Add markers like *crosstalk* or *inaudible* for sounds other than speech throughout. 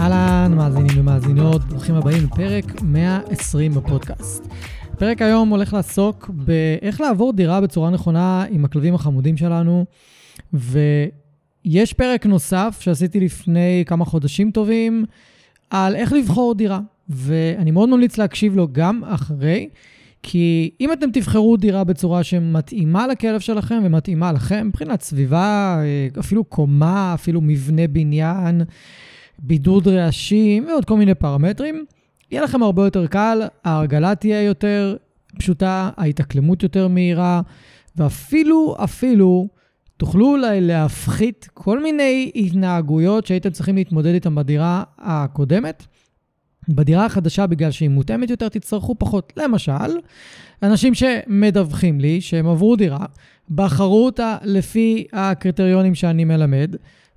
אהלן, מאזינים ומאזינות, ברוכים הבאים לפרק 120 בפודקאסט. הפרק היום הולך לעסוק באיך לעבור דירה בצורה נכונה עם הכלבים החמודים שלנו, ויש פרק נוסף שעשיתי לפני כמה חודשים טובים על איך לבחור דירה, ואני מאוד ממליץ להקשיב לו גם אחרי, כי אם אתם תבחרו דירה בצורה שמתאימה לכלב שלכם ומתאימה לכם, מבחינת סביבה, אפילו קומה, אפילו מבנה בניין, בידוד רעשים ועוד כל מיני פרמטרים. יהיה לכם הרבה יותר קל, ההרגלה תהיה יותר פשוטה, ההתאקלמות יותר מהירה, ואפילו, אפילו, תוכלו אולי להפחית כל מיני התנהגויות שהייתם צריכים להתמודד איתן בדירה הקודמת. בדירה החדשה, בגלל שהיא מותאמת יותר, תצטרכו פחות. למשל, אנשים שמדווחים לי שהם עברו דירה, בחרו אותה לפי הקריטריונים שאני מלמד,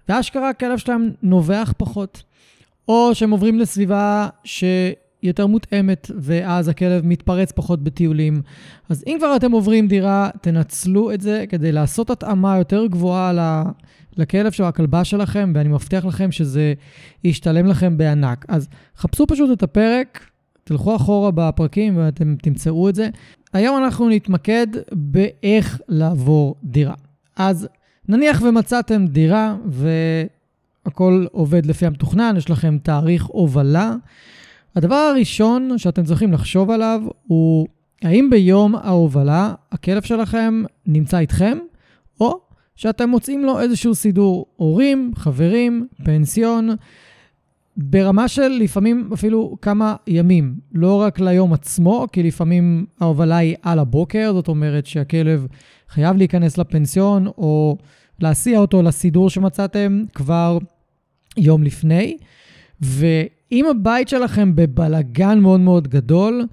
ואשכרה הכלב שלהם נובח פחות. או שהם עוברים לסביבה שיותר מותאמת, ואז הכלב מתפרץ פחות בטיולים. אז אם כבר אתם עוברים דירה, תנצלו את זה כדי לעשות התאמה יותר גבוהה לכלב של הכלבה שלכם, ואני מבטיח לכם שזה ישתלם לכם בענק. אז חפשו פשוט את הפרק, תלכו אחורה בפרקים ואתם תמצאו את זה. היום אנחנו נתמקד באיך לעבור דירה. אז נניח ומצאתם דירה והכל עובד לפי המתוכנן, יש לכם תאריך הובלה. הדבר הראשון שאתם צריכים לחשוב עליו הוא האם ביום ההובלה הכלב שלכם נמצא איתכם, או שאתם מוצאים לו איזשהו סידור הורים, חברים, פנסיון, ברמה של לפעמים אפילו כמה ימים, לא רק ליום עצמו, כי לפעמים ההובלה היא על הבוקר, זאת אומרת שהכלב חייב להיכנס לפנסיון או להסיע אותו לסידור שמצאתם כבר יום לפני. ואם הבית שלכם בבלגן מאוד מאוד גדול,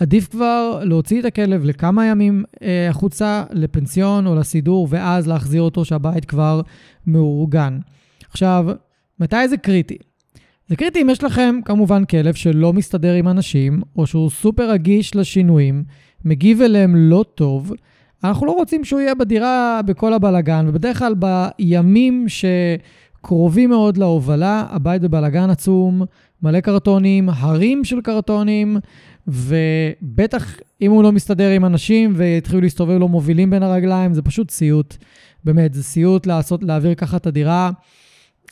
עדיף כבר להוציא את הכלב לכמה ימים אה, החוצה לפנסיון או לסידור, ואז להחזיר אותו שהבית כבר מאורגן. עכשיו, מתי זה קריטי? זה קריטי אם יש לכם כמובן כלב שלא מסתדר עם אנשים, או שהוא סופר רגיש לשינויים, מגיב אליהם לא טוב, אנחנו לא רוצים שהוא יהיה בדירה בכל הבלגן, ובדרך כלל בימים שקרובים מאוד להובלה, הבית בבלגן עצום, מלא קרטונים, הרים של קרטונים, ובטח אם הוא לא מסתדר עם אנשים ויתחילו להסתובב לו מובילים בין הרגליים, זה פשוט סיוט. באמת, זה סיוט לעשות, להעביר ככה את הדירה.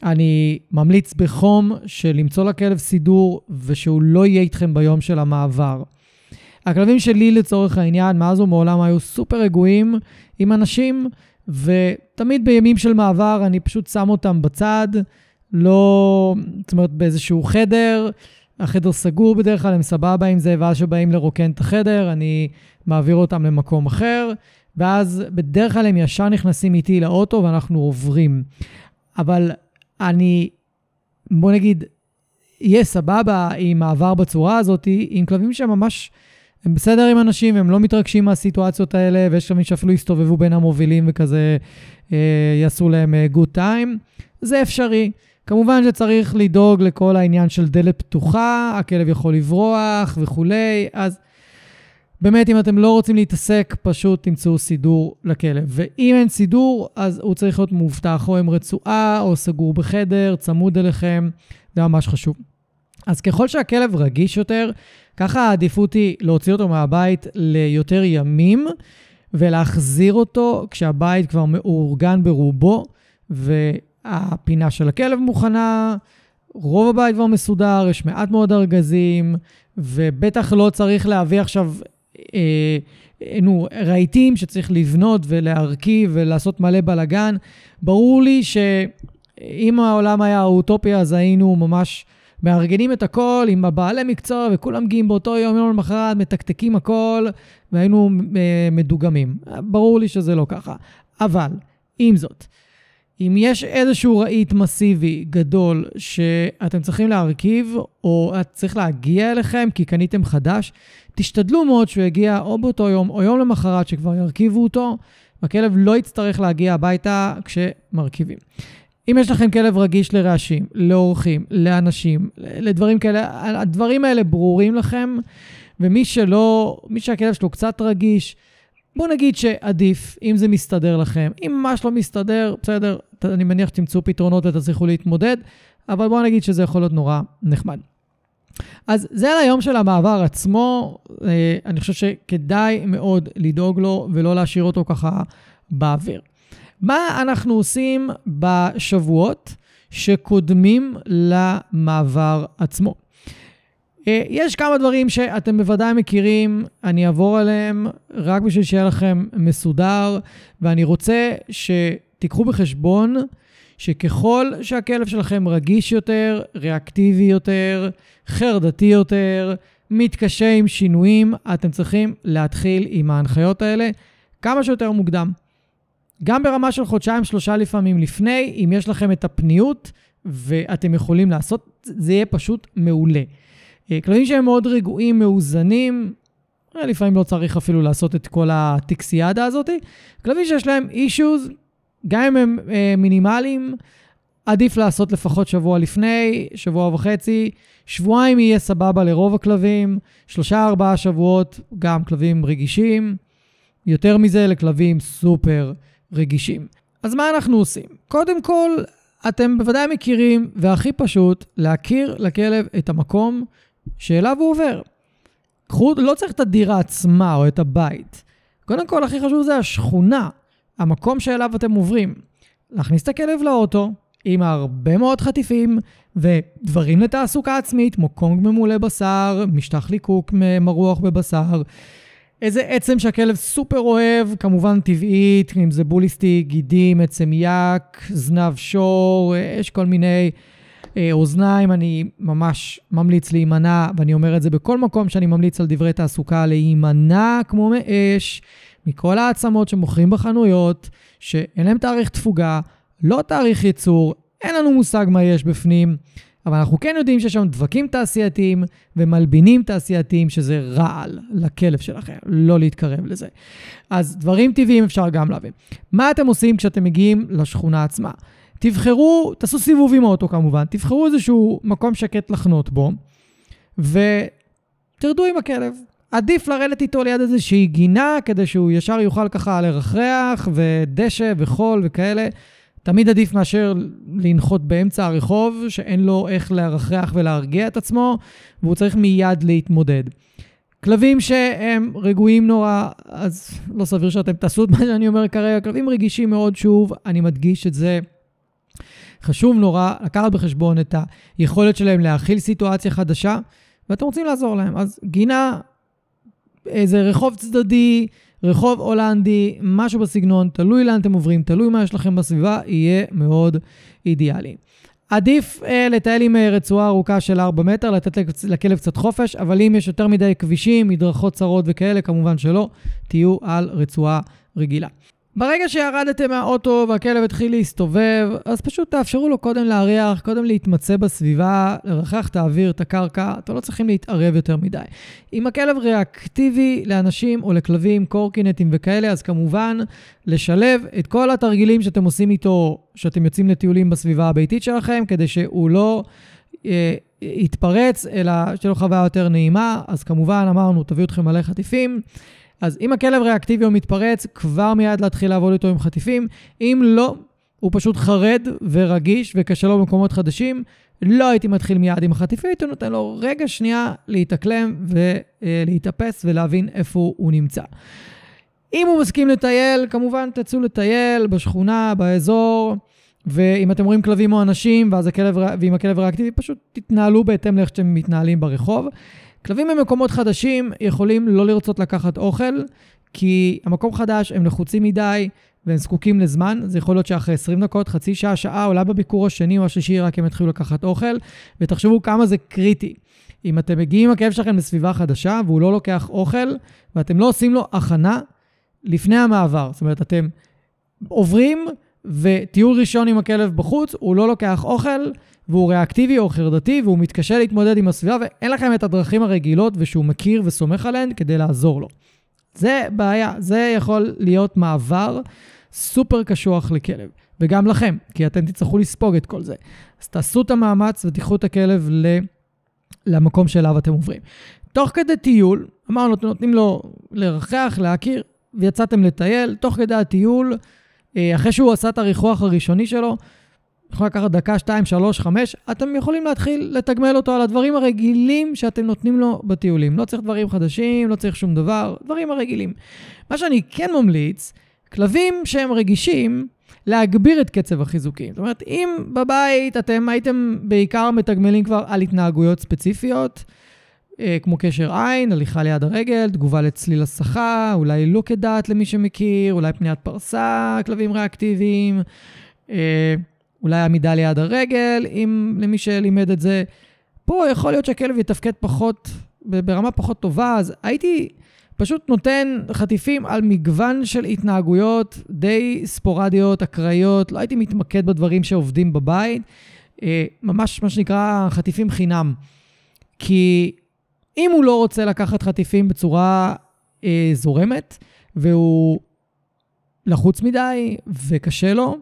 אני ממליץ בחום של למצוא לכלב סידור ושהוא לא יהיה איתכם ביום של המעבר. הכלבים שלי לצורך העניין, מאז ומעולם היו סופר רגועים עם אנשים, ותמיד בימים של מעבר אני פשוט שם אותם בצד, לא, זאת אומרת באיזשהו חדר, החדר סגור בדרך כלל, הם סבבה עם זה, ואז שבאים לרוקן את החדר, אני מעביר אותם למקום אחר, ואז בדרך כלל הם ישר נכנסים איתי לאוטו ואנחנו עוברים. אבל אני, בוא נגיד, יהיה סבבה עם מעבר בצורה הזאת, עם כלבים שממש הם בסדר עם אנשים, הם לא מתרגשים מהסיטואציות האלה, ויש כלבים שאפילו יסתובבו בין המובילים וכזה אה, יעשו להם אה, good time. זה אפשרי. כמובן שצריך לדאוג לכל העניין של דלת פתוחה, הכלב יכול לברוח וכולי, אז באמת, אם אתם לא רוצים להתעסק, פשוט תמצאו סידור לכלב. ואם אין סידור, אז הוא צריך להיות מאובטח או עם רצועה, או סגור בחדר, צמוד אליכם, זה ממש חשוב. אז ככל שהכלב רגיש יותר, ככה העדיפות היא להוציא אותו מהבית ליותר ימים ולהחזיר אותו כשהבית כבר מאורגן ברובו והפינה של הכלב מוכנה, רוב הבית כבר מסודר, יש מעט מאוד ארגזים, ובטח לא צריך להביא עכשיו, אה, נו, רהיטים שצריך לבנות ולהרכיב ולעשות מלא בלאגן. ברור לי שאם העולם היה האוטופיה, אז היינו ממש מארגנים את הכל עם הבעלי מקצוע, וכולם מגיעים באותו יום, יום למחרת, מתקתקים הכל, והיינו אה, מדוגמים. ברור לי שזה לא ככה. אבל, עם זאת, אם יש איזשהו רהיט מסיבי גדול שאתם צריכים להרכיב, או צריך להגיע אליכם כי קניתם חדש, תשתדלו מאוד שהוא יגיע או באותו יום או יום למחרת שכבר ירכיבו אותו, והכלב לא יצטרך להגיע הביתה כשמרכיבים. אם יש לכם כלב רגיש לרעשים, לאורחים, לאנשים, לדברים כאלה, הדברים האלה ברורים לכם, ומי שלא, מי שהכלב שלו קצת רגיש, בואו נגיד שעדיף, אם זה מסתדר לכם. אם ממש לא מסתדר, בסדר, אני מניח שתמצאו פתרונות ותצליחו להתמודד, אבל בואו נגיד שזה יכול להיות נורא נחמד. אז זה על היום של המעבר עצמו, אה, אני חושב שכדאי מאוד לדאוג לו ולא להשאיר אותו ככה באוויר. מה אנחנו עושים בשבועות שקודמים למעבר עצמו? אה, יש כמה דברים שאתם בוודאי מכירים, אני אעבור עליהם רק בשביל שיהיה לכם מסודר, ואני רוצה שתיקחו בחשבון שככל שהכלב שלכם רגיש יותר, ריאקטיבי יותר, חרדתי יותר, מתקשה עם שינויים, אתם צריכים להתחיל עם ההנחיות האלה כמה שיותר מוקדם. גם ברמה של חודשיים-שלושה לפעמים לפני, אם יש לכם את הפניות ואתם יכולים לעשות, זה יהיה פשוט מעולה. אה, כלבים שהם מאוד רגועים, מאוזנים, אה, לפעמים לא צריך אפילו לעשות את כל הטקסיאדה הזאת. כלבים שיש להם אישוז, גם אם הם אה, מינימליים, עדיף לעשות לפחות שבוע לפני, שבוע וחצי. שבועיים יהיה סבבה לרוב הכלבים, שלושה ארבעה שבועות גם כלבים רגישים. יותר מזה לכלבים סופר רגישים. אז מה אנחנו עושים? קודם כל, אתם בוודאי מכירים, והכי פשוט, להכיר לכלב את המקום שאליו הוא עובר. קחו, לא צריך את הדירה עצמה או את הבית. קודם כל, הכי חשוב זה השכונה, המקום שאליו אתם עוברים. להכניס את הכלב לאוטו עם הרבה מאוד חטיפים ודברים לתעסוקה עצמית, כמו קונג ממולא בשר, משטח ליקוק מרוח בבשר, איזה עצם שהכלב סופר אוהב, כמובן טבעית, אם זה בוליסטי, גידים, עצם יק, זנב שור, יש כל מיני אה, אוזניים. אני ממש ממליץ להימנע, ואני אומר את זה בכל מקום שאני ממליץ על דברי תעסוקה, להימנע כמו מאש מכל העצמות שמוכרים בחנויות, שאין להם תאריך תפוגה, לא תאריך ייצור, אין לנו מושג מה יש בפנים. אבל אנחנו כן יודעים שיש שם דבקים תעשייתיים ומלבינים תעשייתיים, שזה רעל לכלב שלכם, לא להתקרב לזה. אז דברים טבעיים אפשר גם להבין. מה אתם עושים כשאתם מגיעים לשכונה עצמה? תבחרו, תעשו סיבוב עם האוטו כמובן, תבחרו איזשהו מקום שקט לחנות בו, ותרדו עם הכלב. עדיף לרדת איתו ליד איזושהי גינה, כדי שהוא ישר יוכל ככה לרחרח, ודשא וחול וכאלה. תמיד עדיף מאשר לנחות באמצע הרחוב, שאין לו איך לרחרח ולהרגיע את עצמו, והוא צריך מיד להתמודד. כלבים שהם רגועים נורא, אז לא סביר שאתם תעשו את מה שאני אומר כרגע. כלבים רגישים מאוד, שוב, אני מדגיש את זה. חשוב נורא לקחת בחשבון את היכולת שלהם להכיל סיטואציה חדשה, ואתם רוצים לעזור להם. אז גינה, איזה רחוב צדדי, רחוב הולנדי, משהו בסגנון, תלוי לאן אתם עוברים, תלוי מה יש לכם בסביבה, יהיה מאוד אידיאלי. עדיף אה, לטייל עם אה, רצועה ארוכה של 4 מטר, לתת לכלב קצת חופש, אבל אם יש יותר מדי כבישים, מדרכות צרות וכאלה, כמובן שלא, תהיו על רצועה רגילה. ברגע שירדתם מהאוטו והכלב התחיל להסתובב, אז פשוט תאפשרו לו קודם להריח, קודם להתמצא בסביבה, לרחח את האוויר, את הקרקע, אתם לא צריכים להתערב יותר מדי. אם הכלב ריאקטיבי לאנשים או לכלבים, קורקינטים וכאלה, אז כמובן לשלב את כל התרגילים שאתם עושים איתו, שאתם יוצאים לטיולים בסביבה הביתית שלכם, כדי שהוא לא... אה, יתפרץ, אלא שתהיה לו חוויה יותר נעימה, אז כמובן אמרנו, תביאו אתכם מלא חטיפים. אז אם הכלב ריאקטיבי או מתפרץ, כבר מיד להתחיל לעבוד איתו עם חטיפים. אם לא, הוא פשוט חרד ורגיש וקשה לו במקומות חדשים, לא הייתי מתחיל מיד עם החטיפים, הייתי נותן לו רגע שנייה להתאקלם ולהתאפס ולהבין איפה הוא נמצא. אם הוא מסכים לטייל, כמובן תצאו לטייל בשכונה, באזור, ואם אתם רואים כלבים או אנשים, ואז הכלב, ואם הכלב ריאקטיבי, פשוט תתנהלו בהתאם לאיך שאתם מתנהלים ברחוב. כלבים במקומות חדשים יכולים לא לרצות לקחת אוכל, כי המקום חדש, הם לחוצים מדי, והם זקוקים לזמן. זה יכול להיות שאחרי 20 דקות, חצי שעה, שעה, אולי בביקור השני או השלישי רק הם יתחילו לקחת אוכל, ותחשבו כמה זה קריטי. אם אתם מגיעים עם הכלב שלכם לסביבה חדשה והוא לא לוקח אוכל, ואתם לא עושים לו הכנה לפני המעבר. זאת אומרת, אתם עוברים וטיול ראשון עם הכלב בחוץ, הוא לא לוקח אוכל, והוא ריאקטיבי או חרדתי, והוא מתקשה להתמודד עם הסביבה, ואין לכם את הדרכים הרגילות ושהוא מכיר וסומך עליהן כדי לעזור לו. זה בעיה, זה יכול להיות מעבר סופר קשוח לכלב, וגם לכם, כי אתם תצטרכו לספוג את כל זה. אז תעשו את המאמץ ותיקחו את הכלב ל... למקום שאליו אתם עוברים. תוך כדי טיול, אמרנו, אתם נותנים לו לרחח, להכיר, ויצאתם לטייל, תוך כדי הטיול, אה, אחרי שהוא עשה את הריחוח הראשוני שלו, יכול לקחת דקה, שתיים, שלוש, חמש, אתם יכולים להתחיל לתגמל אותו על הדברים הרגילים שאתם נותנים לו בטיולים. לא צריך דברים חדשים, לא צריך שום דבר, דברים הרגילים. מה שאני כן ממליץ, כלבים שהם רגישים, להגביר את קצב החיזוקים. זאת אומרת, אם בבית אתם הייתם בעיקר מתגמלים כבר על התנהגויות ספציפיות, אה, כמו קשר עין, הליכה ליד הרגל, תגובה לצליל הסחה, אולי לא כדעת למי שמכיר, אולי פניית פרסה, כלבים ריאקטיביים, אה, אולי עמידה ליד הרגל, אם למי שלימד את זה. פה יכול להיות שהכלב יתפקד פחות, ברמה פחות טובה, אז הייתי פשוט נותן חטיפים על מגוון של התנהגויות די ספורדיות, אקראיות, לא הייתי מתמקד בדברים שעובדים בבית, אה, ממש מה שנקרא חטיפים חינם. כי אם הוא לא רוצה לקחת חטיפים בצורה אה, זורמת, והוא לחוץ מדי וקשה לו,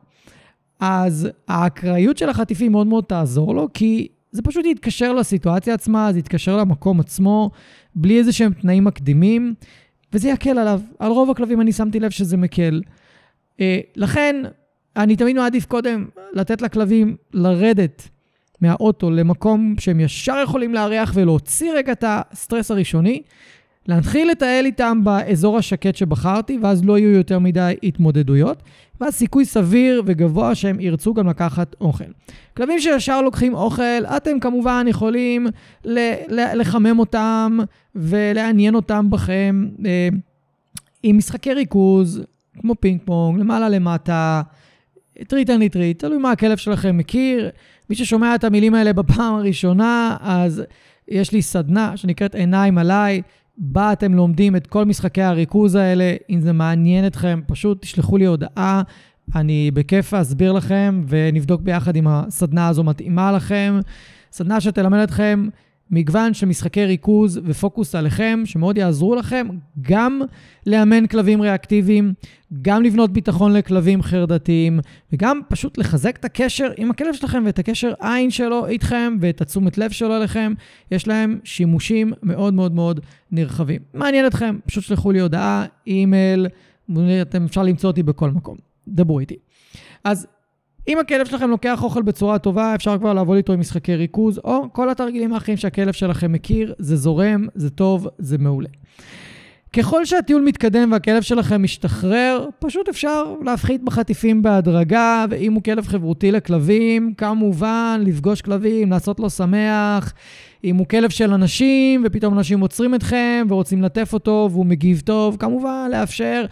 אז האקראיות של החטיפים מאוד מאוד תעזור לו, כי זה פשוט יתקשר לסיטואציה עצמה, זה יתקשר למקום עצמו, בלי איזה שהם תנאים מקדימים, וזה יקל עליו. על רוב הכלבים אני שמתי לב שזה מקל. אה, לכן, אני תמיד מעדיף קודם לתת לכלבים לרדת מהאוטו למקום שהם ישר יכולים לארח ולהוציא רגע את הסטרס הראשוני, להתחיל לטייל איתם באזור השקט שבחרתי, ואז לא יהיו יותר מדי התמודדויות, ואז סיכוי סביר וגבוה שהם ירצו גם לקחת אוכל. כלבים שישר לוקחים אוכל, אתם כמובן יכולים לחמם אותם ולעניין אותם בכם אה, עם משחקי ריכוז, כמו פינג פונג, למעלה למטה, treat and treat, תלוי מה הכלב שלכם מכיר. מי ששומע את המילים האלה בפעם הראשונה, אז יש לי סדנה שנקראת עיניים עליי, בה אתם לומדים את כל משחקי הריכוז האלה. אם זה מעניין אתכם, פשוט תשלחו לי הודעה, אני בכיף אסביר לכם ונבדוק ביחד אם הסדנה הזו מתאימה לכם. סדנה שתלמד אתכם מגוון של משחקי ריכוז ופוקוס עליכם, שמאוד יעזרו לכם גם לאמן כלבים ריאקטיביים, גם לבנות ביטחון לכלבים חרדתיים, וגם פשוט לחזק את הקשר עם הכלב שלכם ואת הקשר עין שלו איתכם ואת התשומת לב שלו אליכם. יש להם שימושים מאוד מאוד מאוד נרחבים. מעניין אתכם, פשוט שלחו לי הודעה, אימייל, אתם אפשר למצוא אותי בכל מקום. דברו איתי. אז אם הכלב שלכם לוקח אוכל בצורה טובה, אפשר כבר לעבוד איתו עם משחקי ריכוז, או כל התרגילים האחרים שהכלב שלכם מכיר, זה זורם, זה טוב, זה מעולה. ככל שהטיול מתקדם והכלב שלכם משתחרר, פשוט אפשר להפחית בחטיפים בהדרגה, ואם הוא כלב חברותי לכלבים, כמובן לפגוש כלבים, לעשות לו שמח. אם הוא כלב של אנשים, ופתאום אנשים עוצרים אתכם ורוצים לטף אותו והוא מגיב טוב, כמובן לאפשר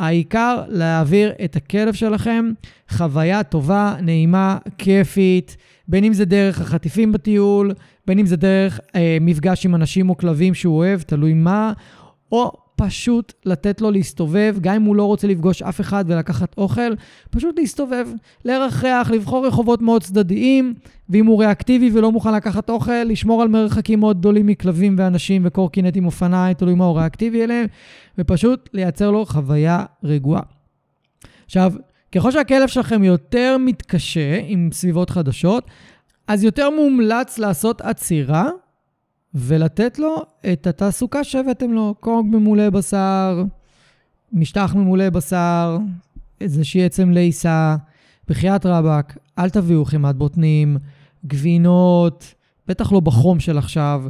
העיקר להעביר את הכלב שלכם חוויה טובה, נעימה, כיפית, בין אם זה דרך החטיפים בטיול, בין אם זה דרך אה, מפגש עם אנשים או כלבים שהוא אוהב, תלוי מה, או פשוט לתת לו להסתובב, גם אם הוא לא רוצה לפגוש אף אחד ולקחת אוכל, פשוט להסתובב, לרחח, לבחור רחובות מאוד צדדיים, ואם הוא ריאקטיבי ולא מוכן לקחת אוכל, לשמור על מרחקים מאוד גדולים מכלבים ואנשים וקורקינטים אופניים, תלוי מה הוא ריאקטיבי אליהם, ופשוט לייצר לו חוויה רגועה. עכשיו, ככל שהכלב שלכם יותר מתקשה עם סביבות חדשות, אז יותר מומלץ לעשות עצירה ולתת לו את התעסוקה שהבאתם לו, קונג ממולא בשר, משטח ממולא בשר, איזושהי עצם לעיסה, בחייאת רבאק, אל תביאו חימת בוטנים, גבינות, בטח לא בחום של עכשיו,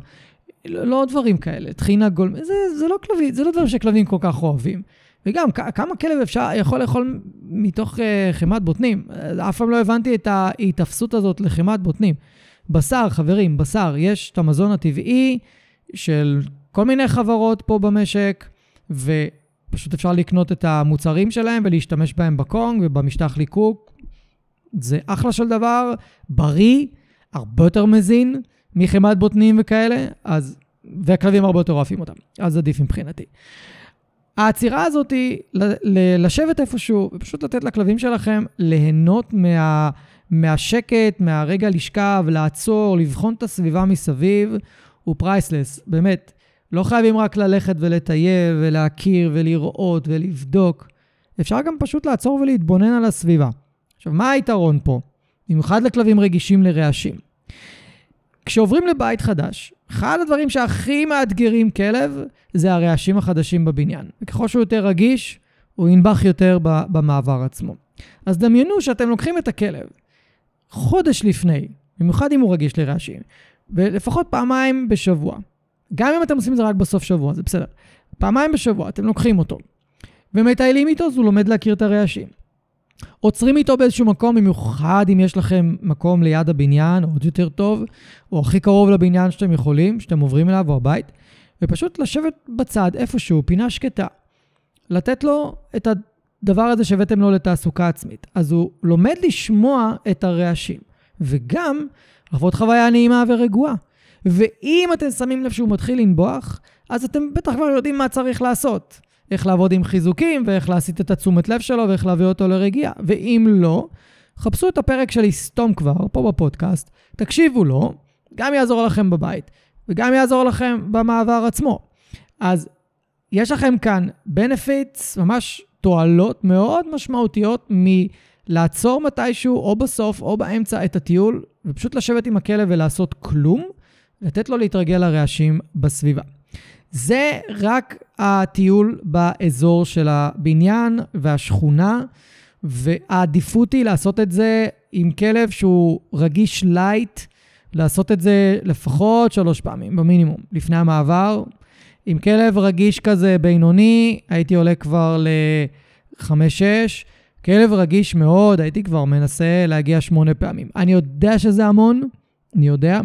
לא, לא דברים כאלה, טחינה גול, זה, זה לא כלבים, זה לא דברים שכלבים כל כך אוהבים. וגם, כמה כלב אפשר, יכול לאכול מתוך uh, חימת בוטנים? אף פעם לא הבנתי את ההיתפסות הזאת לחימת בוטנים. בשר, חברים, בשר, יש את המזון הטבעי, של כל מיני חברות פה במשק, ופשוט אפשר לקנות את המוצרים שלהם ולהשתמש בהם בקונג ובמשטח ליקוק. זה אחלה של דבר, בריא, הרבה יותר מזין מחמת בוטנים וכאלה, אז, והכלבים הרבה יותר אוהבים אותם, אז עדיף מבחינתי. העצירה הזאת היא לשבת איפשהו ופשוט לתת לכלבים שלכם ליהנות מה, מהשקט, מהרגע לשכב, לעצור, לבחון את הסביבה מסביב, הוא פרייסלס, באמת. לא חייבים רק ללכת ולטייל ולהכיר ולראות ולבדוק. אפשר גם פשוט לעצור ולהתבונן על הסביבה. עכשיו, מה היתרון פה? במיוחד לכלבים רגישים לרעשים. כשעוברים לבית חדש, אחד הדברים שהכי מאתגרים כלב זה הרעשים החדשים בבניין. וככל שהוא יותר רגיש, הוא ינבח יותר במעבר עצמו. אז דמיינו שאתם לוקחים את הכלב חודש לפני, במיוחד אם הוא רגיש לרעשים, ולפחות פעמיים בשבוע. גם אם אתם עושים את זה רק בסוף שבוע, זה בסדר. פעמיים בשבוע אתם לוקחים אותו ומטיילים איתו, אז הוא לומד להכיר את הרעשים. עוצרים איתו באיזשהו מקום, במיוחד אם יש לכם מקום ליד הבניין, עוד יותר טוב, או הכי קרוב לבניין שאתם יכולים, שאתם עוברים אליו, או הבית, ופשוט לשבת בצד איפשהו, פינה שקטה. לתת לו את הדבר הזה שהבאתם לו לתעסוקה עצמית. אז הוא לומד לשמוע את הרעשים, וגם לחוות חוויה נעימה ורגועה. ואם אתם שמים לב שהוא מתחיל לנבוח, אז אתם בטח כבר יודעים מה צריך לעשות. איך לעבוד עם חיזוקים, ואיך להסיט את התשומת לב שלו, ואיך להביא אותו לרגיעה. ואם לא, חפשו את הפרק של לסתום כבר, פה בפודקאסט, תקשיבו לו, גם יעזור לכם בבית, וגם יעזור לכם במעבר עצמו. אז יש לכם כאן benefits, ממש תועלות מאוד משמעותיות מלעצור מתישהו, או בסוף, או באמצע, את הטיול, ופשוט לשבת עם הכלב ולעשות כלום, לתת לו להתרגל לרעשים בסביבה. זה רק הטיול באזור של הבניין והשכונה, והעדיפות היא לעשות את זה עם כלב שהוא רגיש light, לעשות את זה לפחות שלוש פעמים, במינימום, לפני המעבר. עם כלב רגיש כזה בינוני, הייתי עולה כבר ל-5-6. כלב רגיש מאוד, הייתי כבר מנסה להגיע שמונה פעמים. אני יודע שזה המון, אני יודע,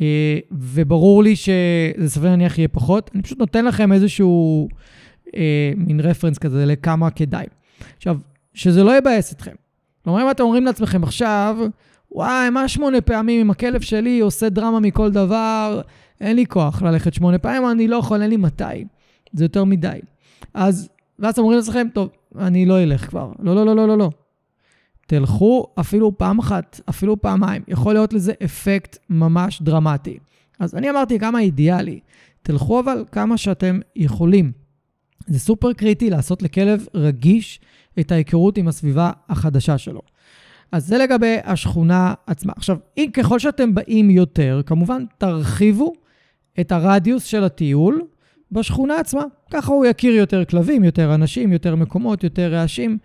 אה, וברור לי שזה סביר להניח יהיה פחות. אני פשוט נותן לכם איזשהו אה, מין רפרנס כזה לכמה כדאי. עכשיו, שזה לא יבאס אתכם. כלומר, אם אתם אומרים לעצמכם עכשיו, וואי, מה שמונה פעמים עם הכלב שלי עושה דרמה מכל דבר, אין לי כוח ללכת שמונה פעמים, אני לא יכול, אין לי מתי. זה יותר מדי. אז, ואז אתם אומרים לעצמכם, טוב, אני לא אלך כבר. לא, לא, לא, לא, לא, לא. תלכו אפילו פעם אחת, אפילו פעמיים. יכול להיות לזה אפקט ממש דרמטי. אז אני אמרתי כמה אידיאלי. תלכו אבל כמה שאתם יכולים. זה סופר קריטי לעשות לכלב רגיש את ההיכרות עם הסביבה החדשה שלו. אז זה לגבי השכונה עצמה. עכשיו, אם ככל שאתם באים יותר, כמובן תרחיבו את הרדיוס של הטיול בשכונה עצמה. ככה הוא יכיר יותר כלבים, יותר אנשים, יותר מקומות, יותר רעשים.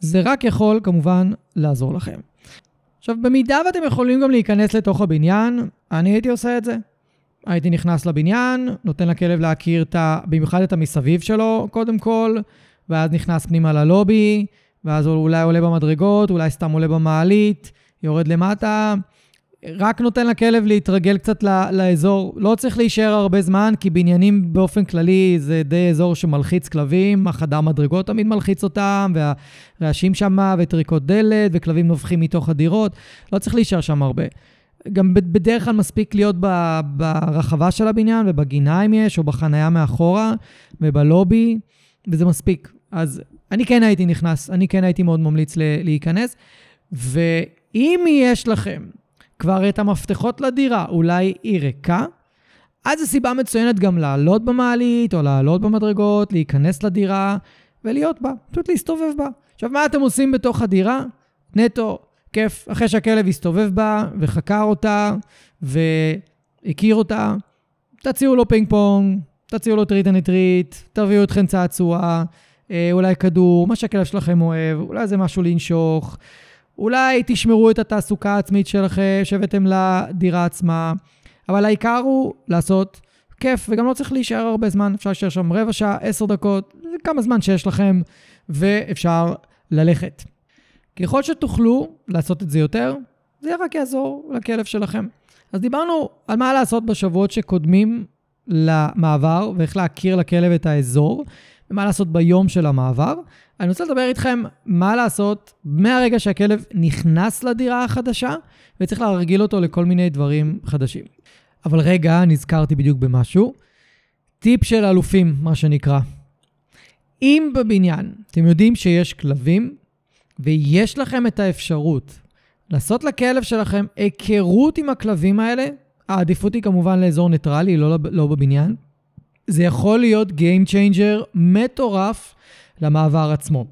זה רק יכול כמובן לעזור לכם. עכשיו, במידה ואתם יכולים גם להיכנס לתוך הבניין, אני הייתי עושה את זה. הייתי נכנס לבניין, נותן לכלב להכיר את ה... במיוחד את המסביב שלו, קודם כל, ואז נכנס פנימה ללובי, ואז אולי עולה במדרגות, אולי סתם עולה במעלית, יורד למטה, רק נותן לכלב להתרגל קצת לאזור. לא צריך להישאר הרבה זמן, כי בניינים באופן כללי זה די אזור שמלחיץ כלבים, החדר מדרגות תמיד מלחיץ אותם, והרעשים שם, וטריקות דלת, וכלבים נובחים מתוך הדירות. לא צריך להישאר שם הרבה. גם בדרך כלל מספיק להיות ברחבה של הבניין, ובגינה אם יש, או בחנייה מאחורה, ובלובי, וזה מספיק. אז אני כן הייתי נכנס, אני כן הייתי מאוד ממליץ להיכנס. ואם יש לכם כבר את המפתחות לדירה, אולי היא ריקה, אז זו סיבה מצוינת גם לעלות במעלית או לעלות במדרגות, להיכנס לדירה ולהיות בה, פשוט להסתובב בה. עכשיו, מה אתם עושים בתוך הדירה? נטו, כיף, אחרי שהכלב הסתובב בה וחקר אותה והכיר אותה, תציעו לו פינג פונג, תציעו לו treat and treat, תביאו אתכם צעצוע, אה, אולי כדור, מה שהכלב שלכם אוהב, אולי איזה משהו לנשוך. אולי תשמרו את התעסוקה העצמית שלכם, שהבאתם לדירה עצמה, אבל העיקר הוא לעשות כיף, וגם לא צריך להישאר הרבה זמן, אפשר להישאר שם רבע שעה, עשר דקות, כמה זמן שיש לכם, ואפשר ללכת. ככל שתוכלו לעשות את זה יותר, זה רק יעזור לכלב שלכם. אז דיברנו על מה לעשות בשבועות שקודמים למעבר ואיך להכיר לכלב את האזור, ומה לעשות ביום של המעבר. אני רוצה לדבר איתכם מה לעשות מהרגע שהכלב נכנס לדירה החדשה, וצריך להרגיל אותו לכל מיני דברים חדשים. אבל רגע, נזכרתי בדיוק במשהו. טיפ של אלופים, מה שנקרא. אם בבניין אתם יודעים שיש כלבים, ויש לכם את האפשרות לעשות לכלב שלכם היכרות עם הכלבים האלה, העדיפות היא כמובן לאזור ניטרלי, לא, לא בבניין. זה יכול להיות Game Changer מטורף למעבר עצמו.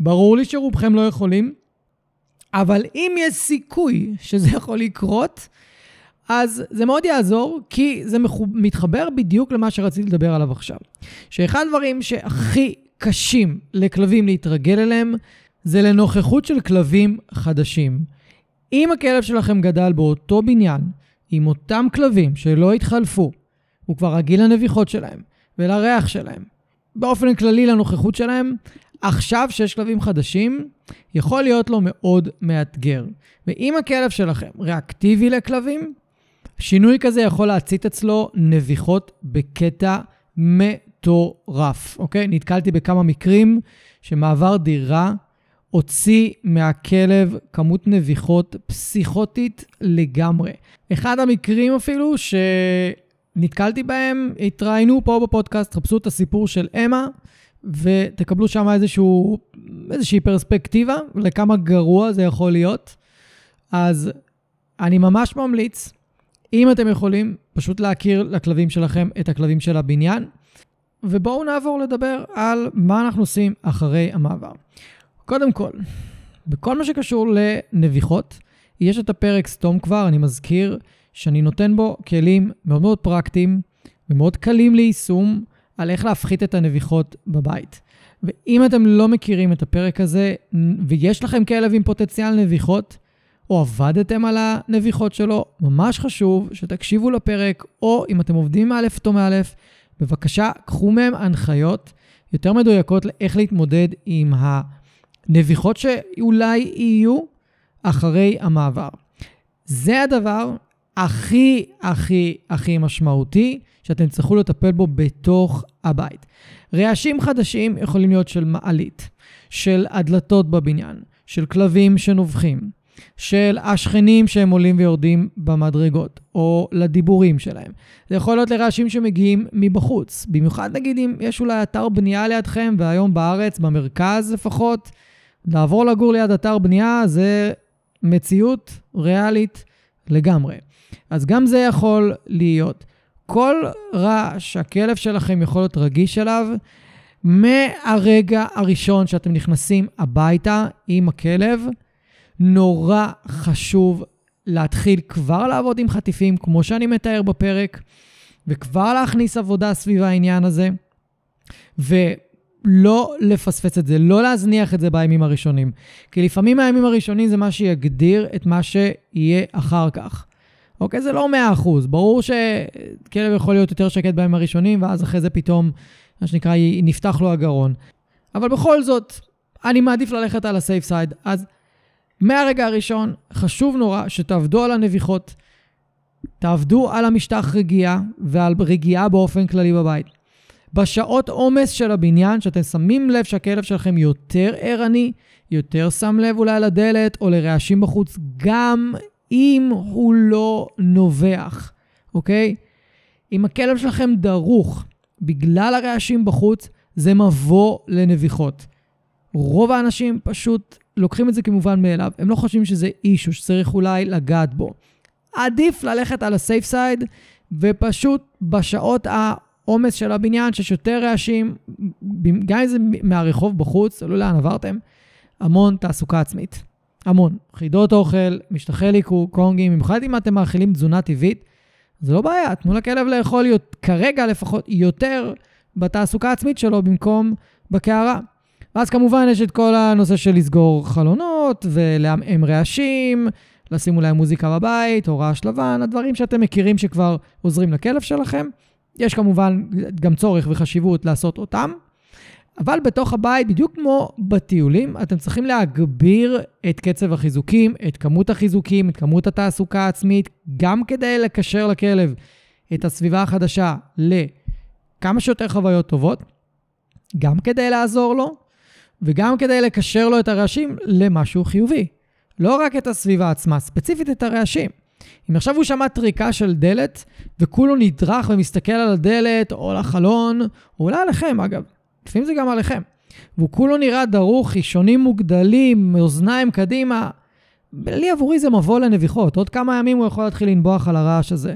ברור לי שרובכם לא יכולים, אבל אם יש סיכוי שזה יכול לקרות, אז זה מאוד יעזור, כי זה מתחבר בדיוק למה שרציתי לדבר עליו עכשיו. שאחד הדברים שהכי קשים לכלבים להתרגל אליהם, זה לנוכחות של כלבים חדשים. אם הכלב שלכם גדל באותו בניין, עם אותם כלבים שלא התחלפו, הוא כבר רגיל לנביחות שלהם ולריח שלהם, באופן כללי לנוכחות שלהם, עכשיו שיש כלבים חדשים, יכול להיות לו מאוד מאתגר. ואם הכלב שלכם ריאקטיבי לכלבים, שינוי כזה יכול להצית אצלו נביחות בקטע מטורף, אוקיי? נתקלתי בכמה מקרים שמעבר דירה הוציא מהכלב כמות נביחות פסיכוטית לגמרי. אחד המקרים אפילו שנתקלתי בהם, התראיינו פה בפודקאסט, חפשו את הסיפור של אמה, ותקבלו שם איזשהו, איזושהי פרספקטיבה לכמה גרוע זה יכול להיות. אז אני ממש ממליץ, אם אתם יכולים, פשוט להכיר לכלבים שלכם את הכלבים של הבניין. ובואו נעבור לדבר על מה אנחנו עושים אחרי המעבר. קודם כל, בכל מה שקשור לנביחות, יש את הפרק סתום כבר, אני מזכיר שאני נותן בו כלים מאוד מאוד פרקטיים ומאוד קלים ליישום על איך להפחית את הנביחות בבית. ואם אתם לא מכירים את הפרק הזה ויש לכם כלב עם פוטנציאל נביחות, או עבדתם על הנביחות שלו, ממש חשוב שתקשיבו לפרק, או אם אתם עובדים מאלף או מאלף, בבקשה, קחו מהם הנחיות יותר מדויקות לאיך להתמודד עם הנביחות שאולי יהיו אחרי המעבר. זה הדבר הכי, הכי, הכי משמעותי שאתם צריכו לטפל בו בתוך הבית. רעשים חדשים יכולים להיות של מעלית, של הדלתות בבניין, של כלבים שנובחים, של השכנים שהם עולים ויורדים במדרגות, או לדיבורים שלהם. זה יכול להיות לרעשים שמגיעים מבחוץ, במיוחד נגיד אם יש אולי אתר בנייה לידכם, והיום בארץ, במרכז לפחות, לעבור לגור ליד אתר בנייה זה מציאות ריאלית לגמרי. אז גם זה יכול להיות. כל רעש שהכלב שלכם יכול להיות רגיש אליו, מהרגע הראשון שאתם נכנסים הביתה עם הכלב, נורא חשוב להתחיל כבר לעבוד עם חטיפים, כמו שאני מתאר בפרק, וכבר להכניס עבודה סביב העניין הזה, ולא לפספס את זה, לא להזניח את זה בימים הראשונים. כי לפעמים הימים הראשונים זה מה שיגדיר את מה שיהיה אחר כך. אוקיי? זה לא 100%. ברור שכלב יכול להיות יותר שקט בימים הראשונים, ואז אחרי זה פתאום, מה שנקרא, נפתח לו הגרון. אבל בכל זאת, אני מעדיף ללכת על הסייף סייד. אז מהרגע הראשון, חשוב נורא שתעבדו על הנביחות, תעבדו על המשטח רגיעה ועל רגיעה באופן כללי בבית. בשעות עומס של הבניין, שאתם שמים לב שהכלב שלכם יותר ערני, יותר שם לב אולי לדלת או לרעשים בחוץ, גם אם הוא לא נובח, אוקיי? אם הכלב שלכם דרוך בגלל הרעשים בחוץ, זה מבוא לנביחות. רוב האנשים פשוט לוקחים את זה כמובן מאליו. הם לא חושבים שזה אישו שצריך אולי לגעת בו. עדיף ללכת על הסייף סייד, ופשוט בשעות העומס של הבניין, שיש יותר רעשים, גם אם זה מהרחוב בחוץ, תלוי לאן עברתם, המון תעסוקה עצמית. המון. חידות אוכל, משטחי ליקוק, קונגים, במיוחד אם אתם מאכילים תזונה טבעית, זה לא בעיה, תנו לכלב לאכול כרגע לפחות יותר בתעסוקה העצמית שלו במקום בקערה. ואז כמובן יש את כל הנושא של לסגור חלונות ולעמעם רעשים, לשים אולי מוזיקה בבית או רעש לבן, הדברים שאתם מכירים שכבר עוזרים לכלב שלכם. יש כמובן גם צורך וחשיבות לעשות אותם. אבל בתוך הבית, בדיוק כמו בטיולים, אתם צריכים להגביר את קצב החיזוקים, את כמות החיזוקים, את כמות התעסוקה העצמית, גם כדי לקשר לכלב את הסביבה החדשה לכמה שיותר חוויות טובות, גם כדי לעזור לו וגם כדי לקשר לו את הרעשים למשהו חיובי. לא רק את הסביבה עצמה, ספציפית את הרעשים. אם עכשיו הוא שמע טריקה של דלת, וכולו נדרך ומסתכל על הדלת או על החלון, או אולי עליכם אגב, לפעמים זה גם עליכם, והוא כולו נראה דרוך, חישונים מוגדלים, מאוזניים קדימה, לי עבורי זה מבוא לנביחות. עוד כמה ימים הוא יכול להתחיל לנבוח על הרעש הזה.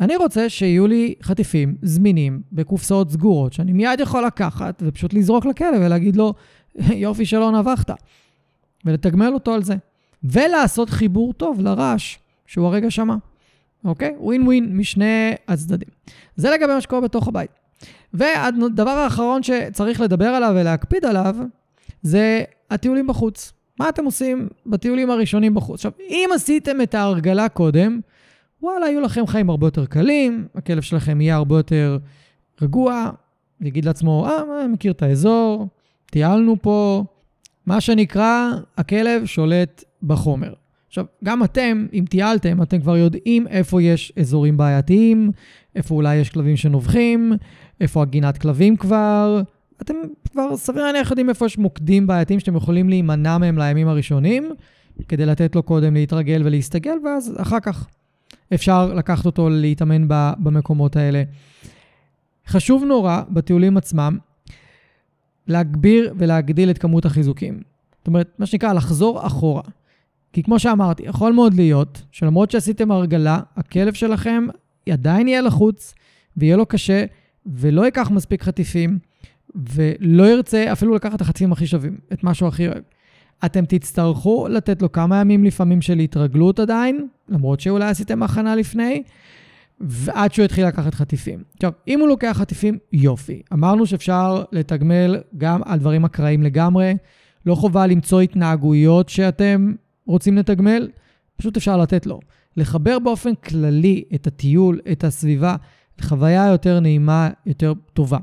אני רוצה שיהיו לי חטיפים זמינים בקופסאות סגורות, שאני מיד יכול לקחת ופשוט לזרוק לכלב ולהגיד לו, יופי שלא נבחת, ולתגמל אותו על זה. ולעשות חיבור טוב לרעש שהוא הרגע שמע, אוקיי? ווין ווין משני הצדדים. זה לגבי מה שקורה בתוך הבית. והדבר האחרון שצריך לדבר עליו ולהקפיד עליו, זה הטיולים בחוץ. מה אתם עושים בטיולים הראשונים בחוץ? עכשיו, אם עשיתם את ההרגלה קודם, וואלה, יהיו לכם חיים הרבה יותר קלים, הכלב שלכם יהיה הרבה יותר רגוע, יגיד לעצמו, אה, אני מכיר את האזור, טיילנו פה, מה שנקרא, הכלב שולט בחומר. עכשיו, גם אתם, אם טיילתם, אתם כבר יודעים איפה יש אזורים בעייתיים, איפה אולי יש כלבים שנובחים, איפה הגינת כלבים כבר. אתם כבר סביר להניח יודעים איפה יש מוקדים בעייתיים שאתם יכולים להימנע מהם לימים הראשונים, כדי לתת לו קודם להתרגל ולהסתגל, ואז אחר כך אפשר לקחת אותו להתאמן במקומות האלה. חשוב נורא בטיולים עצמם להגביר ולהגדיל את כמות החיזוקים. זאת אומרת, מה שנקרא, לחזור אחורה. כי כמו שאמרתי, יכול מאוד להיות שלמרות שעשיתם הרגלה, הכלב שלכם עדיין יהיה לחוץ ויהיה לו קשה ולא ייקח מספיק חטיפים ולא ירצה אפילו לקחת את החטיפים הכי שווים, את מה שהוא הכי אוהב. אתם תצטרכו לתת לו כמה ימים לפעמים של התרגלות עדיין, למרות שאולי עשיתם הכנה לפני, ועד שהוא יתחיל לקחת חטיפים. עכשיו, אם הוא לוקח חטיפים, יופי. אמרנו שאפשר לתגמל גם על דברים אקראיים לגמרי. לא חובה למצוא התנהגויות שאתם רוצים לתגמל, פשוט אפשר לתת לו. לחבר באופן כללי את הטיול, את הסביבה, לחוויה יותר נעימה, יותר טובה.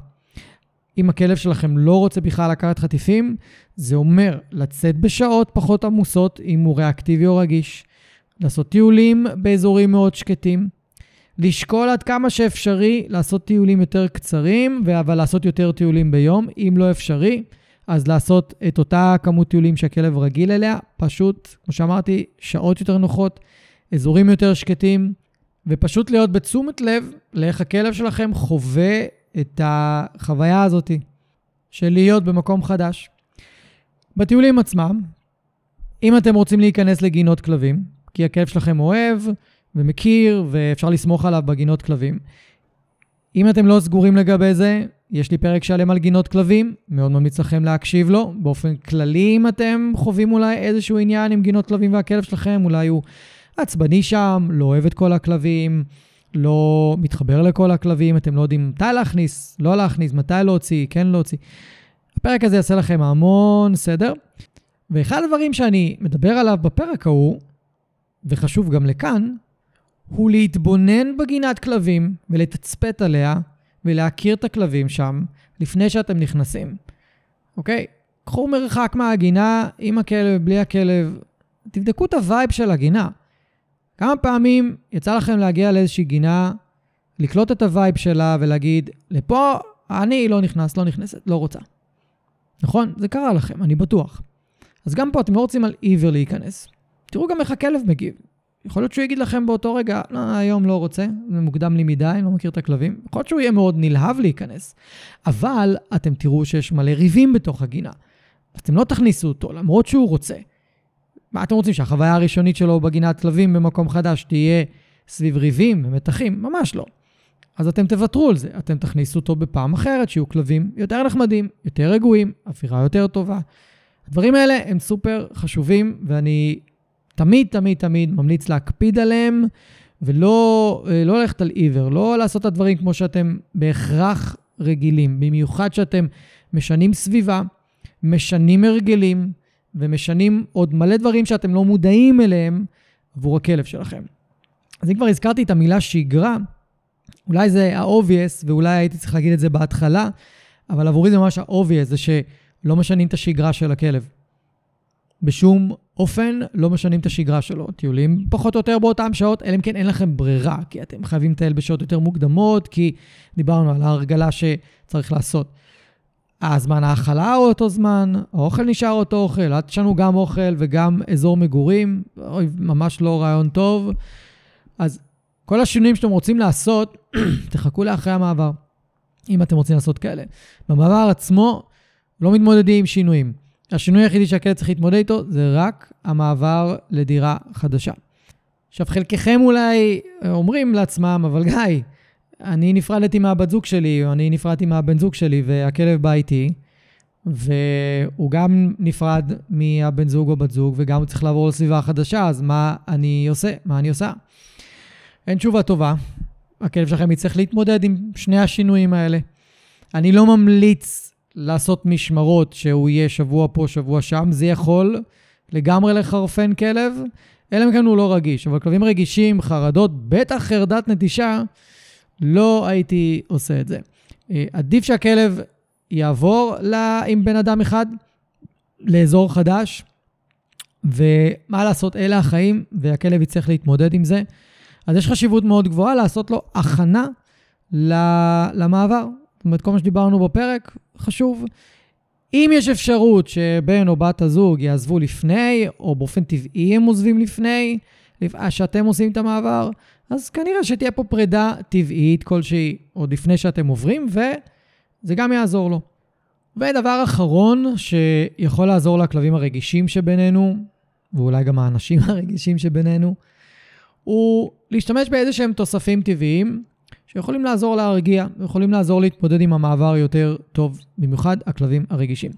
אם הכלב שלכם לא רוצה בכלל לקחת חטיפים, זה אומר לצאת בשעות פחות עמוסות, אם הוא ריאקטיבי או רגיש, לעשות טיולים באזורים מאוד שקטים, לשקול עד כמה שאפשרי לעשות טיולים יותר קצרים, אבל לעשות יותר טיולים ביום. אם לא אפשרי, אז לעשות את אותה כמות טיולים שהכלב רגיל אליה, פשוט, כמו שאמרתי, שעות יותר נוחות, אזורים יותר שקטים, ופשוט להיות בתשומת לב לאיך הכלב שלכם חווה את החוויה הזאת של להיות במקום חדש. בטיולים עצמם, אם אתם רוצים להיכנס לגינות כלבים, כי הכלב שלכם אוהב ומכיר ואפשר לסמוך עליו בגינות כלבים, אם אתם לא סגורים לגבי זה, יש לי פרק שלם על גינות כלבים, מאוד ממליץ לכם להקשיב לו. באופן כללי, אם אתם חווים אולי איזשהו עניין עם גינות כלבים והכלב שלכם, אולי הוא עצבני שם, לא אוהב את כל הכלבים, לא מתחבר לכל הכלבים, אתם לא יודעים מתי להכניס, לא להכניס, מתי להוציא, כן להוציא. הפרק הזה יעשה לכם המון סדר. ואחד הדברים שאני מדבר עליו בפרק ההוא, וחשוב גם לכאן, הוא להתבונן בגינת כלבים ולתצפת עליה ולהכיר את הכלבים שם לפני שאתם נכנסים. אוקיי? קחו מרחק מהגינה עם הכלב, בלי הכלב, תבדקו את ה vibe של הגינה. כמה פעמים יצא לכם להגיע לאיזושהי גינה, לקלוט את ה vibe שלה ולהגיד, לפה אני לא נכנס, לא נכנסת, לא רוצה. נכון? זה קרה לכם, אני בטוח. אז גם פה אתם לא רוצים על עיוור להיכנס. תראו גם איך הכלב מגיב. יכול להיות שהוא יגיד לכם באותו רגע, לא, היום לא רוצה, זה מוקדם לי מדי, לא מכיר את הכלבים. יכול להיות שהוא יהיה מאוד נלהב להיכנס. אבל אתם תראו שיש מלא ריבים בתוך הגינה. אתם לא תכניסו אותו, למרות שהוא רוצה. מה אתם רוצים, שהחוויה הראשונית שלו בגינת כלבים במקום חדש תהיה סביב ריבים ומתחים? ממש לא. אז אתם תוותרו על זה, אתם תכניסו אותו בפעם אחרת, שיהיו כלבים יותר נחמדים, יותר רגועים, אווירה יותר טובה. הדברים האלה הם סופר חשובים, ואני תמיד, תמיד, תמיד ממליץ להקפיד עליהם, ולא אה, לא ללכת על עיוור, לא לעשות את הדברים כמו שאתם בהכרח רגילים, במיוחד שאתם משנים סביבה, משנים הרגלים, ומשנים עוד מלא דברים שאתם לא מודעים אליהם עבור הכלב שלכם. אז אם כבר הזכרתי את המילה שגרה, אולי זה ה-obvious, ואולי הייתי צריך להגיד את זה בהתחלה, אבל עבורי זה ממש ה-obvious, זה שלא משנים את השגרה של הכלב. בשום אופן לא משנים את השגרה שלו. טיולים פחות או יותר באותן שעות, אלא אם כן אין לכם ברירה, כי אתם חייבים לטייל בשעות יותר מוקדמות, כי דיברנו על ההרגלה שצריך לעשות. הזמן ההאכלה הוא אותו זמן, האוכל נשאר אותו אוכל, אל תשנו גם אוכל וגם אזור מגורים, אוי, ממש לא רעיון טוב. אז כל השינויים שאתם רוצים לעשות, *clears throat* תחכו לאחרי המעבר, אם אתם רוצים לעשות כאלה. במעבר עצמו לא מתמודדים עם שינויים. השינוי היחידי שהכלב צריך להתמודד איתו זה רק המעבר לדירה חדשה. עכשיו, חלקכם אולי אומרים לעצמם, אבל גיא, אני נפרדתי מהבת זוג שלי, או אני נפרדתי מהבן זוג שלי, והכלב בא איתי, והוא גם נפרד מהבן זוג או בת זוג, וגם הוא צריך לעבור לסביבה חדשה, אז מה אני עושה? מה אני עושה? אין תשובה טובה. הכלב שלכם יצטרך להתמודד עם שני השינויים האלה. אני לא ממליץ לעשות משמרות שהוא יהיה שבוע פה, שבוע שם, זה יכול לגמרי לחרפן כלב, אלא אם כן הוא לא רגיש. אבל כלבים רגישים, חרדות, בטח חרדת נטישה, לא הייתי עושה את זה. אה, עדיף שהכלב יעבור לה, עם בן אדם אחד לאזור חדש, ומה לעשות, אלה החיים, והכלב יצטרך להתמודד עם זה. אז יש חשיבות מאוד גבוהה לעשות לו הכנה למעבר. זאת אומרת, כל מה שדיברנו בפרק, חשוב. אם יש אפשרות שבן או בת הזוג יעזבו לפני, או באופן טבעי הם עוזבים לפני, שאתם עושים את המעבר, אז כנראה שתהיה פה פרידה טבעית כלשהי עוד לפני שאתם עוברים, וזה גם יעזור לו. ודבר אחרון שיכול לעזור לכלבים הרגישים שבינינו, ואולי גם האנשים *laughs* הרגישים שבינינו, הוא להשתמש באיזה שהם תוספים טבעיים שיכולים לעזור להרגיע, יכולים לעזור להתמודד עם המעבר יותר טוב, במיוחד הכלבים הרגישים.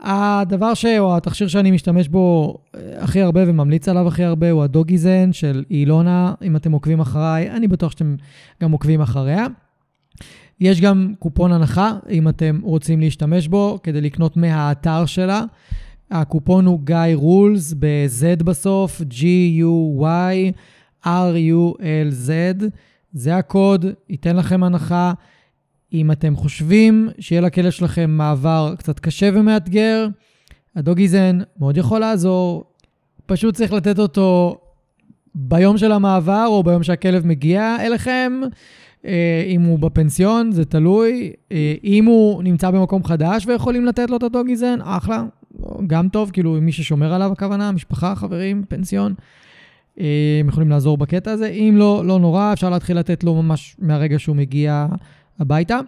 הדבר ש... או התכשיר שאני משתמש בו אה, הכי הרבה וממליץ עליו הכי הרבה הוא הדוגיזן של אילונה, אם אתם עוקבים אחריי, אני בטוח שאתם גם עוקבים אחריה. יש גם קופון הנחה, אם אתם רוצים להשתמש בו, כדי לקנות מהאתר שלה. הקופון הוא גיא רולס, ב-Z בסוף, G-U-Y, R-U-L-Z. זה הקוד, ייתן לכם הנחה. אם אתם חושבים שיהיה לכלב שלכם מעבר קצת קשה ומאתגר, הדוגיזן מאוד יכול לעזור. פשוט צריך לתת אותו ביום של המעבר או ביום שהכלב מגיע אליכם. אה, אם הוא בפנסיון, זה תלוי. אה, אם הוא נמצא במקום חדש ויכולים לתת לו את הדוגיזן, אחלה. גם טוב, כאילו, מי ששומר עליו הכוונה, משפחה, חברים, פנסיון. הם יכולים לעזור בקטע הזה. אם לא, לא נורא, אפשר להתחיל לתת לו ממש מהרגע שהוא מגיע הביתה.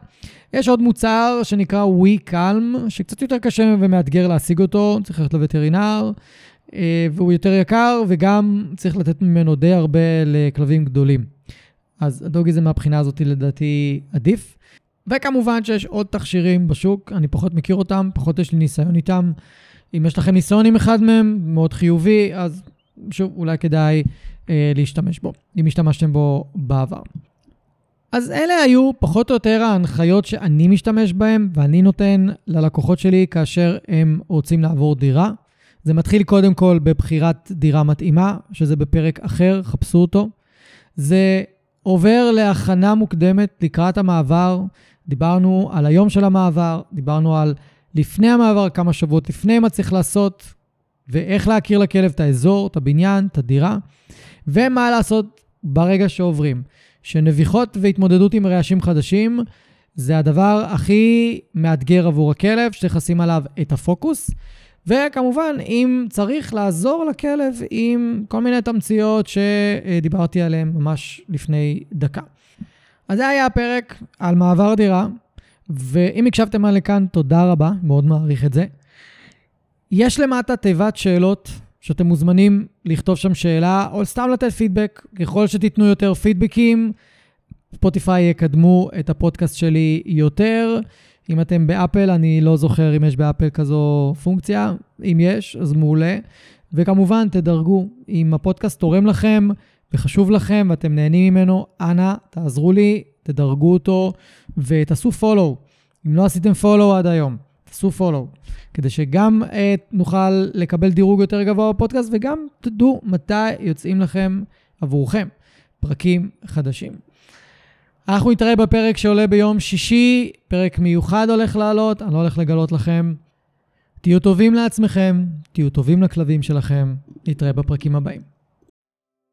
יש עוד מוצר שנקרא We Calm, שקצת יותר קשה ומאתגר להשיג אותו, צריך ללכת לווטרינר, אה, והוא יותר יקר, וגם צריך לתת ממנו די הרבה לכלבים גדולים. אז הדוגי זה מהבחינה הזאת לדעתי עדיף. וכמובן שיש עוד תכשירים בשוק, אני פחות מכיר אותם, פחות יש לי ניסיון איתם. אם יש לכם ניסיון עם אחד מהם, מאוד חיובי, אז שוב, אולי כדאי אה, להשתמש בו, אם השתמשתם בו בעבר. אז אלה היו פחות או יותר ההנחיות שאני משתמש בהן ואני נותן ללקוחות שלי כאשר הם רוצים לעבור דירה. זה מתחיל קודם כל בבחירת דירה מתאימה, שזה בפרק אחר, חפשו אותו. זה עובר להכנה מוקדמת לקראת המעבר. דיברנו על היום של המעבר, דיברנו על לפני המעבר, כמה שבועות לפני מה צריך לעשות, ואיך להכיר לכלב את האזור, את הבניין, את הדירה, ומה לעשות ברגע שעוברים. שנביחות והתמודדות עם רעשים חדשים זה הדבר הכי מאתגר עבור הכלב, שצריך לשים עליו את הפוקוס. וכמובן, אם צריך לעזור לכלב עם כל מיני תמציות שדיברתי עליהן ממש לפני דקה. אז זה היה הפרק על מעבר דירה, ואם הקשבתם עד לכאן, תודה רבה, מאוד מעריך את זה. יש למטה תיבת שאלות שאתם מוזמנים לכתוב שם שאלה, או סתם לתת פידבק. ככל שתיתנו יותר פידבקים, ספוטיפיי יקדמו את הפודקאסט שלי יותר. אם אתם באפל, אני לא זוכר אם יש באפל כזו פונקציה. אם יש, אז מעולה. וכמובן, תדרגו. אם הפודקאסט תורם לכם וחשוב לכם ואתם נהנים ממנו, אנא, תעזרו לי, תדרגו אותו ותעשו פולו. אם לא עשיתם פולו עד היום, תעשו פולו. כדי שגם uh, נוכל לקבל דירוג יותר גבוה בפודקאסט, וגם תדעו מתי יוצאים לכם עבורכם פרקים חדשים. אנחנו נתראה בפרק שעולה ביום שישי, פרק מיוחד הולך לעלות, אני לא הולך לגלות לכם. תהיו טובים לעצמכם, תהיו טובים לכלבים שלכם. נתראה בפרקים הבאים.